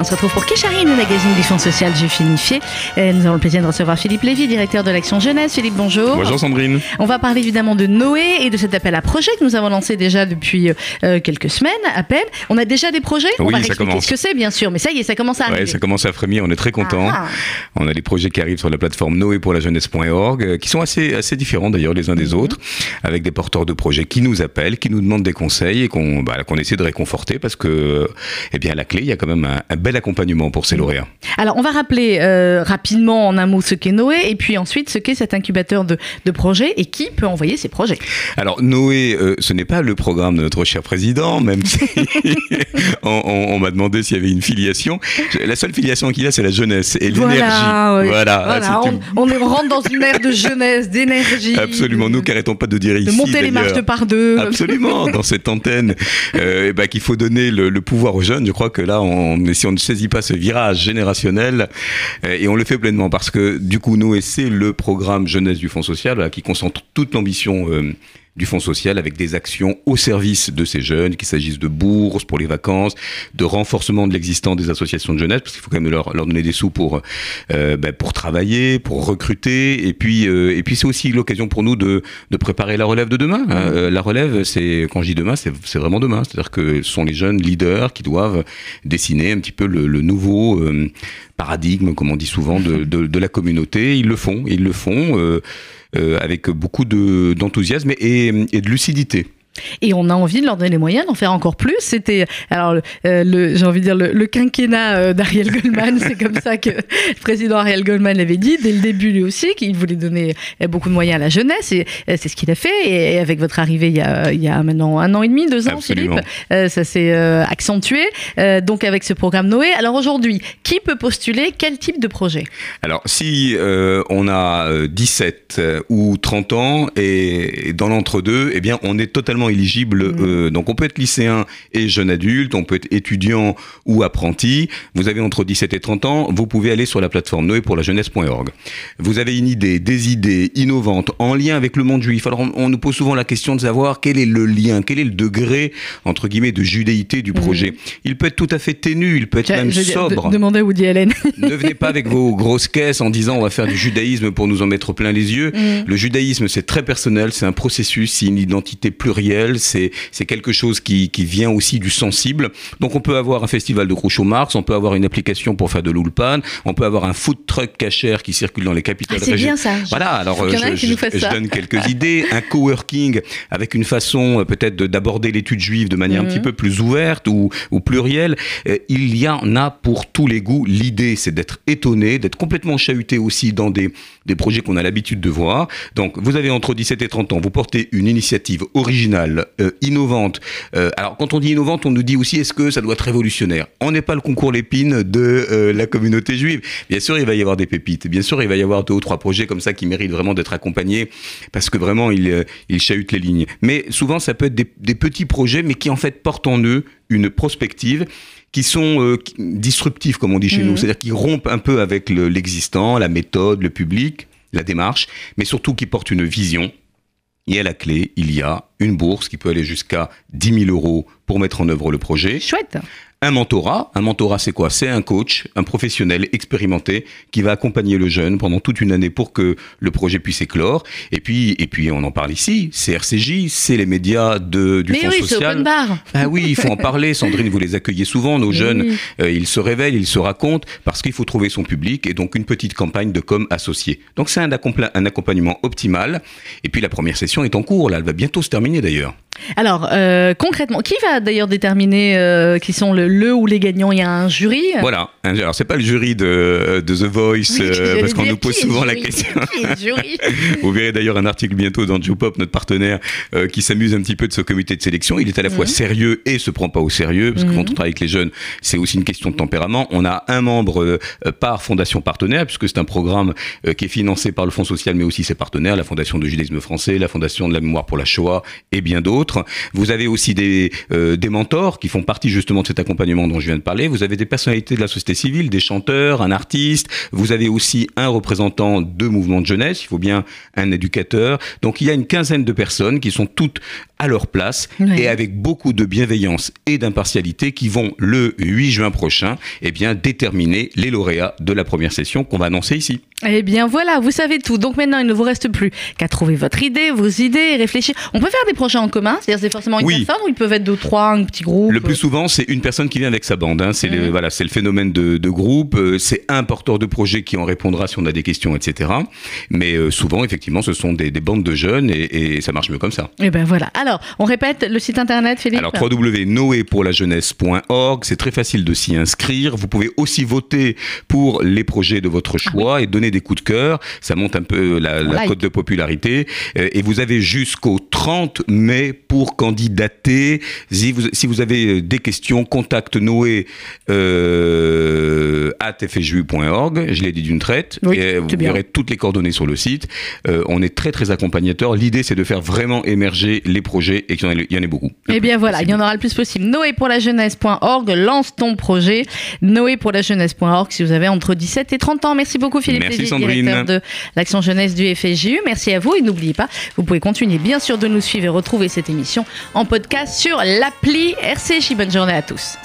On se retrouve pour Kécharine, le magazine du Fonds social unifié. Euh, nous avons le plaisir de recevoir Philippe Lévy, directeur de l'Action Jeunesse. Philippe, bonjour. Bonjour Sandrine. On va parler évidemment de Noé et de cet appel à projet que nous avons lancé déjà depuis euh, quelques semaines à peine. On a déjà des projets? Oui, On va ça commence. ce que c'est, bien sûr, mais ça y est, ça commence à arriver. Ouais, ça commence à frémir, on est très contents. Ah. On a des projets qui arrivent sur la plateforme noépourlajeunesse.org, euh, qui sont assez, assez différents d'ailleurs les uns des Mhm. autres, avec des porteurs de projets qui nous appellent, qui nous demandent des conseils et qu'on bah, essaie de réconforter parce que, eh bien, à la clé, il y a quand même un, un bel accompagnement pour ces lauréats. Alors, on va rappeler euh, rapidement en un mot ce qu'est Noé et puis ensuite ce qu'est cet incubateur de, de projets et qui peut envoyer ses projets. Alors Noé, euh, ce n'est pas le programme de notre cher président, même si on, on- on m'a demandé s'il y avait une filiation. La seule filiation qu'il a, c'est la jeunesse et l'énergie. Voilà, oui. Voilà, Voilà, c'est on, une- on est- on rentre dans une ère de jeunesse, d'énergie. Absolument, de- nous qui arrêtons pas de dire ici. de monter les marches de par deux. Absolument, dans cette antenne, euh, eh ben, qu'il faut donner le, le pouvoir aux jeunes. Je crois que là, on, si on ne saisit pas ce virage générationnel, euh, et on le fait pleinement, parce que du coup, et c'est le programme jeunesse du Fonds social qui concentre toute l'ambition. Du Fonds social avec des actions au service de ces jeunes, qu'il s'agisse de bourses pour les vacances, de renforcement de l'existence des associations de jeunesse, parce qu'il faut quand même leur, leur donner des sous pour euh, ben, pour travailler, pour recruter, et puis euh, et puis c'est aussi l'occasion pour nous de de préparer la relève de demain. hein. Euh, la relève, c'est quand je dis demain, c'est vraiment demain. C'est-à-dire que ce sont les jeunes leaders qui doivent dessiner un petit peu le, le nouveau paradigme, comme on dit souvent, de, de, de la communauté. Ils le font, ils le font. Euh, avec beaucoup de- d'enthousiasme et, et de lucidité. Et on a envie de leur donner les moyens d'en faire encore plus. C'était, alors, euh, le, j'ai envie de dire, le, le quinquennat euh, d'Ariel Goldman, c'est comme ça que le président Ariel Goldman l'avait dit dès le début lui aussi, qu'il voulait donner euh, beaucoup de moyens à la jeunesse. Et euh, c'est ce qu'il a fait. Et, et avec votre arrivée il y, a, il y a maintenant un an et demi, deux ans, Absolument. Philippe, ça s'est accentué. Donc avec ce programme Noé. Alors aujourd'hui, qui peut postuler? Quel type de projet? Alors, si on a euh, 17 euh, ou 30 ans et, et dans l'entre-deux, eh bien, on est totalement éligible. Mhm. euh, donc, on peut être lycéen et jeune adulte, on peut être étudiant ou apprenti. Vous avez entre 17 et 30 ans, vous pouvez aller sur la plateforme noépourlajeunesse.org. Vous avez une idée, des idées innovantes en lien avec le monde juif. Alors, on, on nous pose souvent la question de savoir quel est le lien, quel est le degré, entre guillemets, de judéité du projet. Il peut être tout à fait ténu, il peut être même. Je sobre. de- Demandez à Woody Allen. Ne venez pas avec vos grosses caisses en disant on va faire du judaïsme pour nous en mettre plein les yeux. Mm. Le judaïsme, c'est très personnel, c'est un processus, c'est une identité plurielle, c'est c'est quelque chose qui, qui vient aussi du sensible. Donc on peut avoir un festival de Groucho Marx, on peut avoir une application pour faire de l'ulpan, on peut avoir un food truck cachère qui circule dans les capitales Ah, c'est bien ça. Voilà, alors euh, je, donne quelques idées. Un coworking avec une façon euh, peut-être de- d'aborder l'étude juive de manière un Mhm. petit peu plus ouverte ou, ou plurielle. Euh, il y en a pour tous les goûts. L'idée, c'est d'être étonné, d'être complètement chahuté aussi dans des, des projets qu'on a l'habitude de voir. Donc, vous avez entre 17 et 30 ans, vous portez une initiative originale, euh, innovante. Euh, alors, quand on dit innovante, on nous dit aussi est-ce que ça doit être révolutionnaire? On n'est pas le concours Lépine de euh, la communauté juive. Bien sûr, il va y avoir des pépites. Bien sûr, il va y avoir deux ou trois projets comme ça qui méritent vraiment d'être accompagnés parce que vraiment, ils, ils chahutent les lignes. Mais souvent, ça peut être des, des petits projets, mais qui en fait portent en eux une prospective qui sont euh, disruptifs, comme on dit chez Mhm. nous, c'est-à-dire qui rompent un peu avec le- l'existant, la méthode, le public, la démarche, mais surtout qui portent une vision. Et à la clé, il y a une bourse qui peut aller jusqu'à 10 000 euros pour mettre en œuvre le projet. Chouette. Un mentorat. Un mentorat, c'est quoi? C'est un coach, un professionnel expérimenté qui va accompagner le jeune pendant toute une année pour que le projet puisse éclore. Et puis, et puis on en parle ici. C'est RCJ, c'est les médias de, du Mais Fonds oui, social. open bar. Ah oui, il faut en parler. Sandrine, vous les accueillez souvent. Nos jeunes, oui. euh, ils se révèlent, ils se racontent parce qu'il faut trouver son public et donc une petite campagne de com associée. Donc c'est un, un accompagnement optimal. Et puis la première session est en cours. Là, elle va bientôt se terminer d'ailleurs. Alors, euh, concrètement, qui va d'ailleurs déterminer euh, qui sont le, le ou les gagnants? Il y a un jury? Voilà. Alors c'est pas le jury de, de The Voice Oui, euh, parce qu'on nous pose souvent la question. Jury? Vous verrez d'ailleurs un article bientôt dans Jupop, notre partenaire, qui s'amuse un petit peu de ce comité de sélection. Il est à la fois Mhm. sérieux et se prend pas au sérieux, parce que Mhm. quand on travaille avec les jeunes, c'est aussi une question de tempérament. On a un membre par fondation partenaire, puisque c'est un programme qui est financé par le Fonds social, mais aussi ses partenaires, la Fondation de judaïsme français, la Fondation de la mémoire pour la Shoah et bien d'autres. Vous avez aussi des, euh, des mentors qui font partie justement de cet accompagnement dont je viens de parler. Vous avez des personnalités de la société civile, des chanteurs, un artiste. Vous avez aussi un représentant de mouvement de jeunesse. Il faut bien un éducateur. Donc il y a une quinzaine de personnes qui sont toutes à leur place Oui. et avec beaucoup de bienveillance et d'impartialité qui vont le 8 juin prochain eh bien déterminer les lauréats de la première session qu'on va annoncer ici. Eh bien voilà, vous savez tout. Donc maintenant, il ne vous reste plus qu'à trouver votre idée, vos idées réfléchir. On peut faire des projets en commun, c'est-à-dire c'est forcément une Oui. personne ou ils peuvent être deux, trois, un petit groupe. Le plus souvent, c'est une personne qui vient avec sa bande. Hein. C'est le, Mhm. voilà, c'est le phénomène de, de groupe. Euh, C'est un porteur de projet qui en répondra si on a des questions, etc. Mais euh, souvent, effectivement, ce sont des, des bandes de jeunes et, et ça marche mieux comme ça. Eh ben voilà. Alors, on répète le site internet, Philippe. Alors www.noépourlajeunesse.org, c'est très facile de s'y inscrire. Vous pouvez aussi voter pour les projets de votre choix et donner des coups de cœur. Ça monte un peu la, la like. cote de popularité. Euh, Et vous avez jusqu'au 30 mai pour candidater. Si vous, si vous avez des questions, contacte Noé euh, at fju.org. Je l'ai dit d'une traite. Oui, et vous verrez toutes les coordonnées sur le site. Euh, on est très très accompagnateur. L'idée c'est de faire vraiment émerger les projets et qu'il y en ait, il y en ait beaucoup. Eh bien voilà, il y en aura le plus possible. Noépourlajeunesse.org, lance ton projet. Noépourlajeunesse.org si vous avez entre 17 et 30 ans. Merci beaucoup Philippe Merci, Léger, Sandrine. directeur de l'action jeunesse du FSJU. Merci à vous et n'oubliez pas, vous pouvez continuer bien sûr de nous suivre et retrouver cette émission en podcast sur l'appli RCJ. Bonne journée à tous.